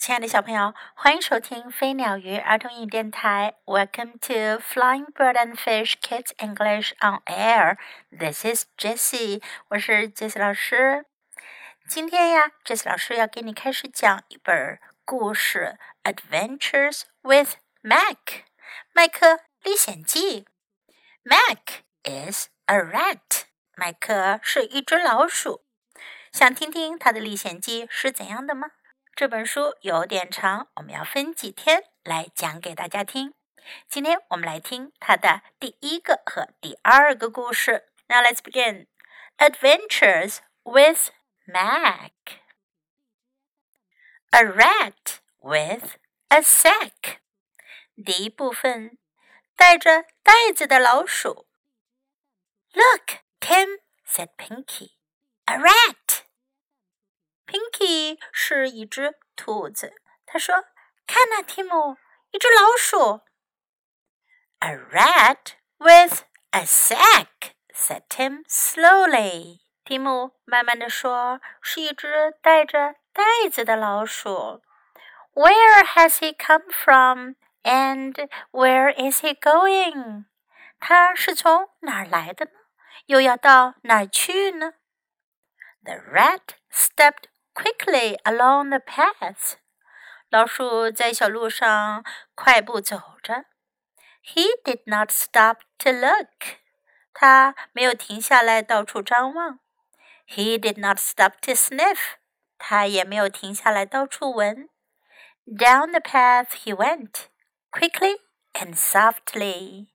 亲爱的小朋友，欢迎收听飞鸟鱼儿童英语电台。Welcome to Flying Bird and Fish Kids English on Air. This is Jessie，我是 Jessie 老师。今天呀，Jessie 老师要给你开始讲一本故事《Adventures with Mac》麦克历险记。Mac is a rat，麦克是一只老鼠。想听听他的历险记是怎样的吗？这本书有点长，我们要分几天来讲给大家听。今天我们来听它的第一个和第二个故事。Now let's begin. Adventures with Mac. A rat with a sack. 第一部分，带着袋子的老鼠。Look, Tim, said Pinky. A rat. Pinky 是一只兔子。他说：“看呐，提姆，一只老鼠。” A rat with a sack," said Tim slowly. 提姆慢慢的说：“是一只带着袋子的老鼠。” Where has he come from? And where is he going? 他是从哪儿来的呢？又要到哪儿去呢？The rat stepped quickly along the path. 老鼠在小路上快步走着。He did not stop to look. 他没有停下来到处张望。He did not stop to sniff. 他也没有停下来到处闻。Down the path he went, quickly and softly.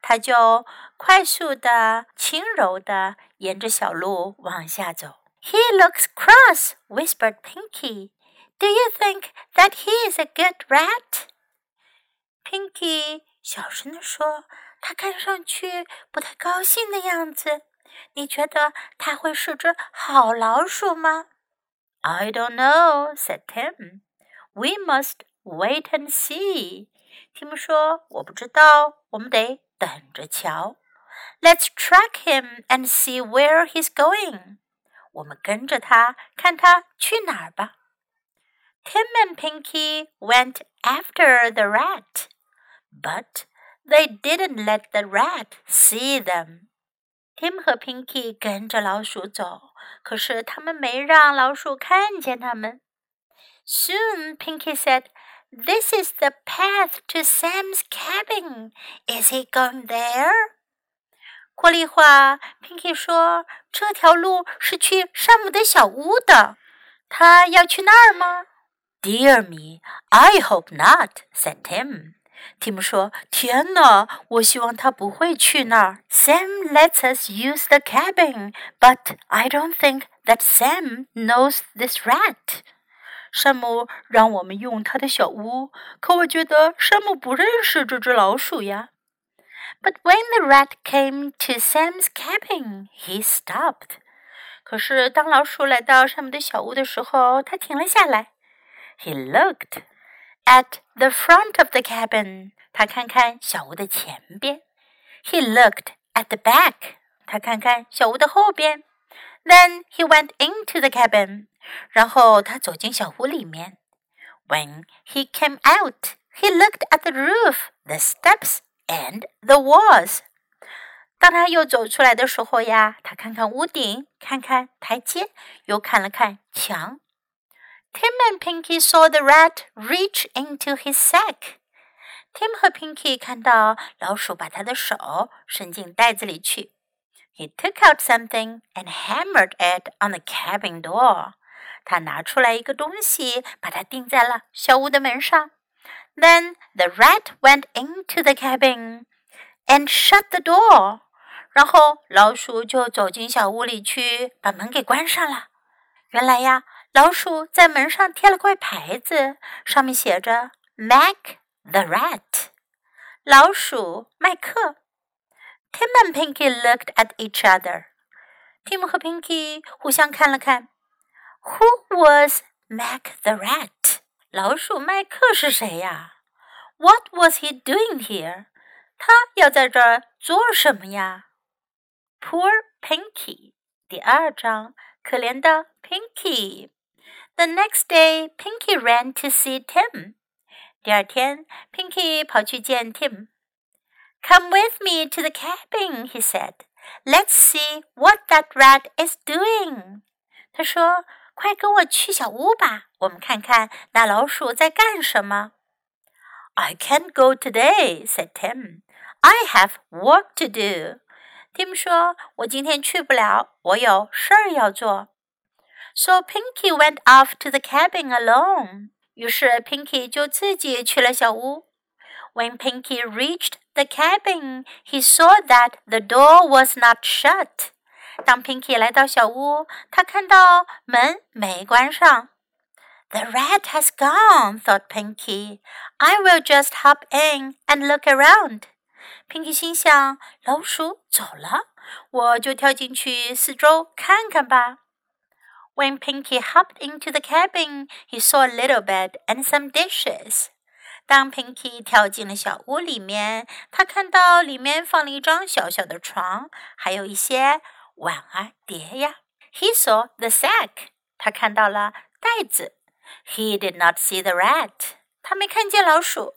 他就快速的、轻柔的沿着小路往下走。he looks cross, whispered Pinky. Do you think that he is a good rat? Pinky 小声地说：“他看上去不太高兴的样子。你觉得他会是只好老鼠吗？” I don't know," said Tim. "We must wait and see." 提姆说：“我不知道，我们得等着瞧。Let's track him and see where he's going." 我们跟着他，看他去哪儿吧。Tim and Pinky went after the rat, but they didn't let the rat see them. Tim 和 Pinky 跟着老鼠走，可是他们没让老鼠看见他们。Soon Pinky said, "This is the path to Sam's cabin. Is he going there?" 过了一会儿，Pinky 说：“这条路是去山姆的小屋的，他要去那儿吗？”“Dear me, I hope not,” said Tim. Tim 说：“天哪，我希望他不会去那儿。”“Sam lets us use the cabin, but I don't think that Sam knows this rat.” 山姆让我们用他的小屋，可我觉得山姆不认识这只老鼠呀。But when the rat came to Sam's cabin, he stopped. 可是当老鼠来到山姆的小屋的时候，他停了下来。He looked at the front of the cabin. 他看看小屋的前边。He looked at the back. 他看看小屋的后边。Then he went into the cabin. 然后他走进小屋里面。When he came out, he looked at the roof, the steps, and the walls。当他又走出来的时候呀，他看看屋顶，看看台阶，又看了看墙。Tim and Pinky saw the rat reach into his sack. Tim 和 Pinky 看到老鼠把他的手伸进袋子里去。He took out something and hammered it on the cabin door. 他拿出来一个东西，把它钉在了小屋的门上。 then the rat went into the cabin and shut the door. 然后老鼠就走进小屋里去，把门给关上了。原来呀，老鼠在门上贴了块牌子，上面写着 “Mac the Rat”，老鼠麦克。Tim and Pinky looked at each other. Tim 和 Pinky 互相看了看。Who was Mac the Rat？ 老鼠麦克是谁呀？What was he doing here？他要在这儿做什么呀？Poor Pinky。第二章，可怜的 Pinky。 The next day, Pinky ran to see Tim. 第二天，Pinky 跑去见 Tim。Come with me to the cabin, he said. Let's see what that rat is doing. 他说：“ 快跟我去小屋吧，我们看看那老鼠在干什么。” I can't go today, said Tim. I have work to do. Tim 说：“我今天去不了，我有事儿要做。” So Pinky went off to the cabin alone. 于是 Pinky 就自己去了小屋。When Pinky reached the cabin, he saw that the door was not shut. 当 Pinky 来到小屋，他看到门没关上。The rat has gone, thought Pinky. I will just hop in and look around. Pinky 心想，老鼠走了，我就跳进去四周看看吧。When Pinky hopped into the cabin, he saw a little bed and some dishes. 当 Pinky 跳进了小屋里面，他看到里面放了一张小小的床，还有一些碗啊碟呀。He saw the sack. 他看到了袋子。He did not see the rat. 他没看见老鼠。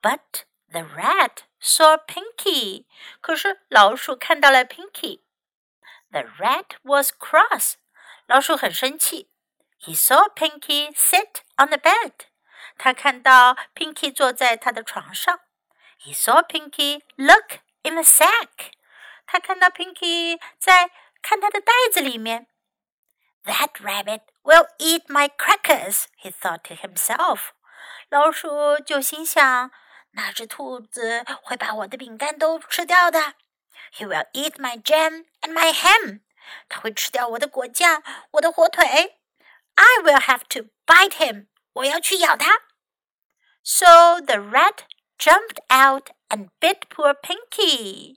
But the rat saw Pinky. 可是老鼠看到了 Pinky. The rat was cross. 老鼠很生气。He saw Pinky sit on the bed. 他看到 Pinky 坐在他的床上。He saw Pinky look in the sack. 他看到 Pinky 在看他的袋子里面。That rabbit will eat my crackers, he thought to himself. 老鼠就心想，那只兔子会把我的饼干都吃掉的。He will eat my jam and my ham. 他会吃掉我的果酱，我的火腿。I will have to bite him. 我要去咬它。So the rat jumped out and bit poor Pinky.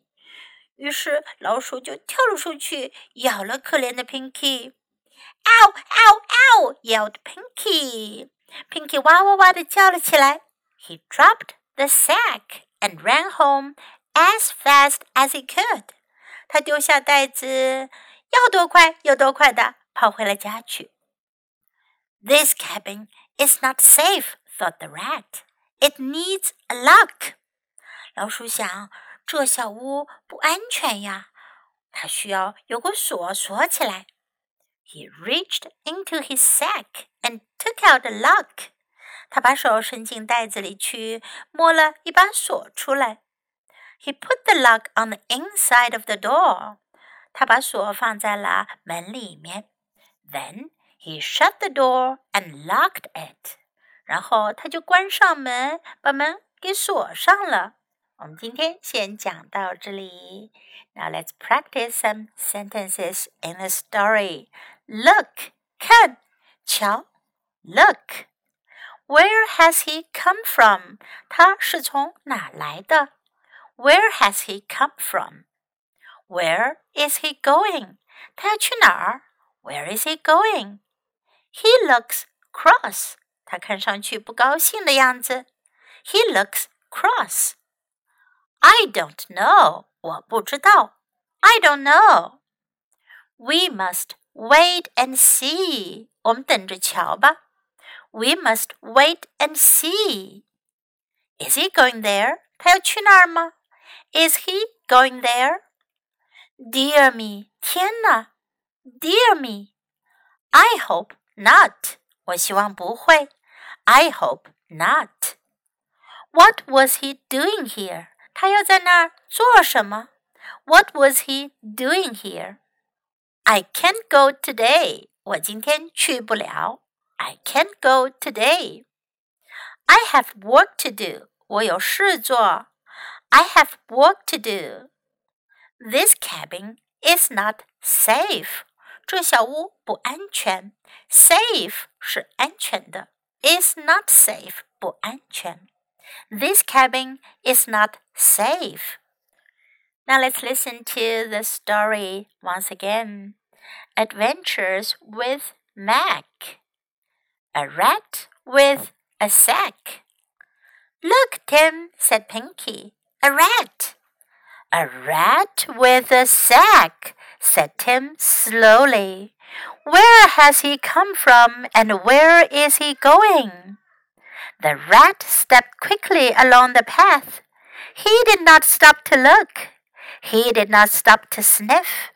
于是老鼠就跳了出去，咬了可怜的 Pinky。Ow! Ow! Ow! yelled Pinky. Pinky 哇哇哇的叫了起来。He dropped the sack and ran home as fast as he could. 他丢下袋子，要多快有多快的跑回了家去。This cabin is not safe, thought the rat. It needs a lock. 老鼠想， 这小屋不安全呀，它需要有个锁锁起来。He reached into his sack and took out a lock. 他把手伸进袋子里去，摸了一把锁出来。He put the lock on the inside of the door. 他把锁放在了门里面。Then he shut the door and locked it. 然后他就关上门，把门给锁上了。我们今天先讲到这里。Now let's practice some sentences in the story. Look，看，瞧。Look。Where has he come from？他是从哪来的？Where has he come from？where is he going? 他要去哪儿？Where is he going? He looks cross. 他看上去不高兴的样子。He looks cross. I don't know. 我不知道。I don't know. We must wait and see. 我们等着瞧吧。We must wait and see. Is he going there? 他要去那儿吗？Is he going there? Dear me，天哪！Dear me，I hope not。我希望不会。I hope not。What was he doing here？ 他要在那儿做什么？What was he doing here？I can't go today。我今天去不了。I can't go today。I have work to do。我有事做。I have work to do。this cabin is not safe. 这小屋不安全。Safe 是安全的，is not safe 不安全。This cabin is not safe. Now let's listen to the story once again. Adventures with Mac. A rat with a sack. Look, Tim, said Pinky. A rat. A rat with a sack, said Tim slowly. Where has he come from and where is he going? The rat stepped quickly along the path. He did not stop to look. He did not stop to sniff.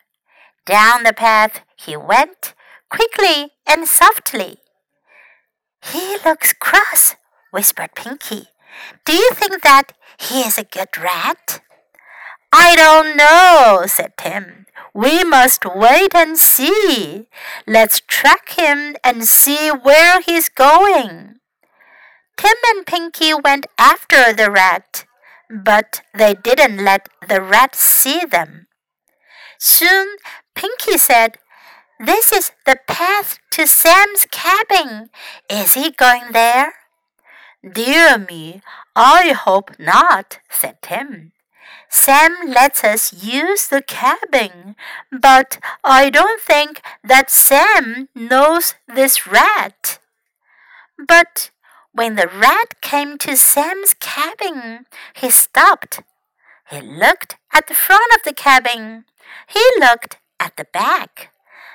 Down the path he went, quickly and softly. He looks cross, whispered Pinky. Do you think that he is a good rat? I don't know, said Tim. We must wait and see. Let's track him and see where he's going. Tim and Pinky went after the rat, but they didn't let the rat see them. Soon Pinky said, This is the path to Sam's cabin. Is he going there? Dear me, I hope not, said Tim. Sam lets us use the cabin, but I don't think that Sam knows this rat. But when the rat came to Sam's cabin, he stopped. He looked at the front of the cabin. He looked at the back.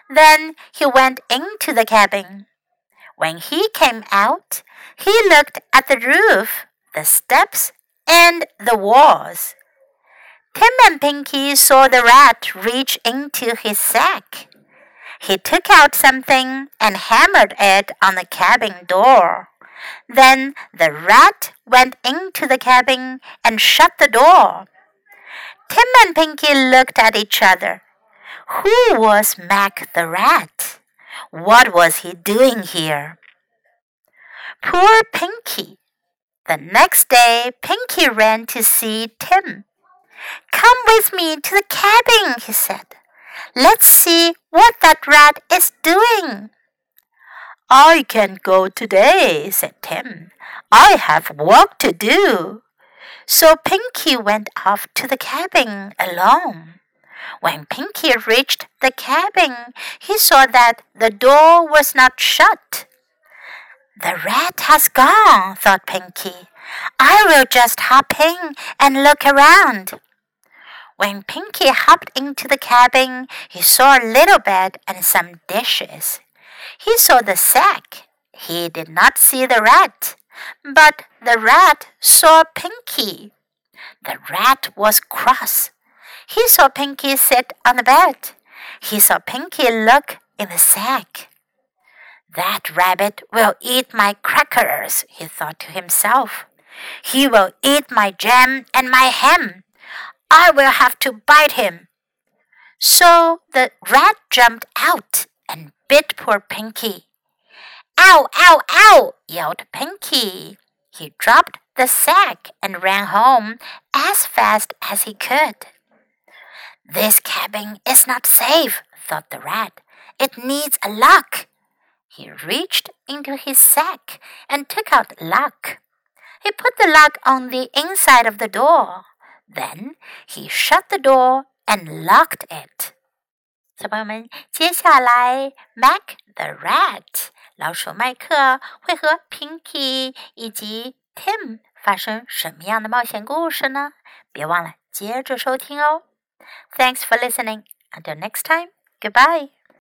Then he went into the cabin. When he came out, he looked at the roof, the steps, and the walls. Tim and Pinky saw the rat reach into his sack. He took out something and hammered it on the cabin door. Then the rat went into the cabin and shut the door. Tim and Pinky looked at each other. Who was Mac the rat? What was he doing here? Poor Pinky. The next day, Pinky ran to see Tim. Come with me to the cabin, he said. Let's see what that rat is doing. I can't go today, said Tim. I have work to do. So Pinky went off to the cabin alone. When Pinky reached the cabin, he saw that the door was not shut. The rat has gone, thought Pinky. I will just hop in and look around. When Pinky hopped into the cabin, he saw a little bed and some dishes. He saw the sack. He did not see the rat, but the rat saw Pinky. The rat was cross. He saw Pinky sit on the bed. He saw Pinky look in the sack. That rabbit will eat my crackers, he thought to himself. He will eat my jam and my ham. I will have to bite him. So the rat jumped out and bit poor Pinky. Ow, ow, ow, yelled Pinky. He dropped the sack and ran home as fast as he could. This cabin is not safe, thought the rat. It needs a lock. He reached into his sack and took out lock. He put the lock on the inside of the door. Then he shut the door and locked it. 小朋友们，接下来 Mac the Rat 老鼠麦克会和 Pinky 以及 Tim 发生什么样的冒险故事呢？别忘了接着收听哦。Thanks for listening. Until next time. Goodbye.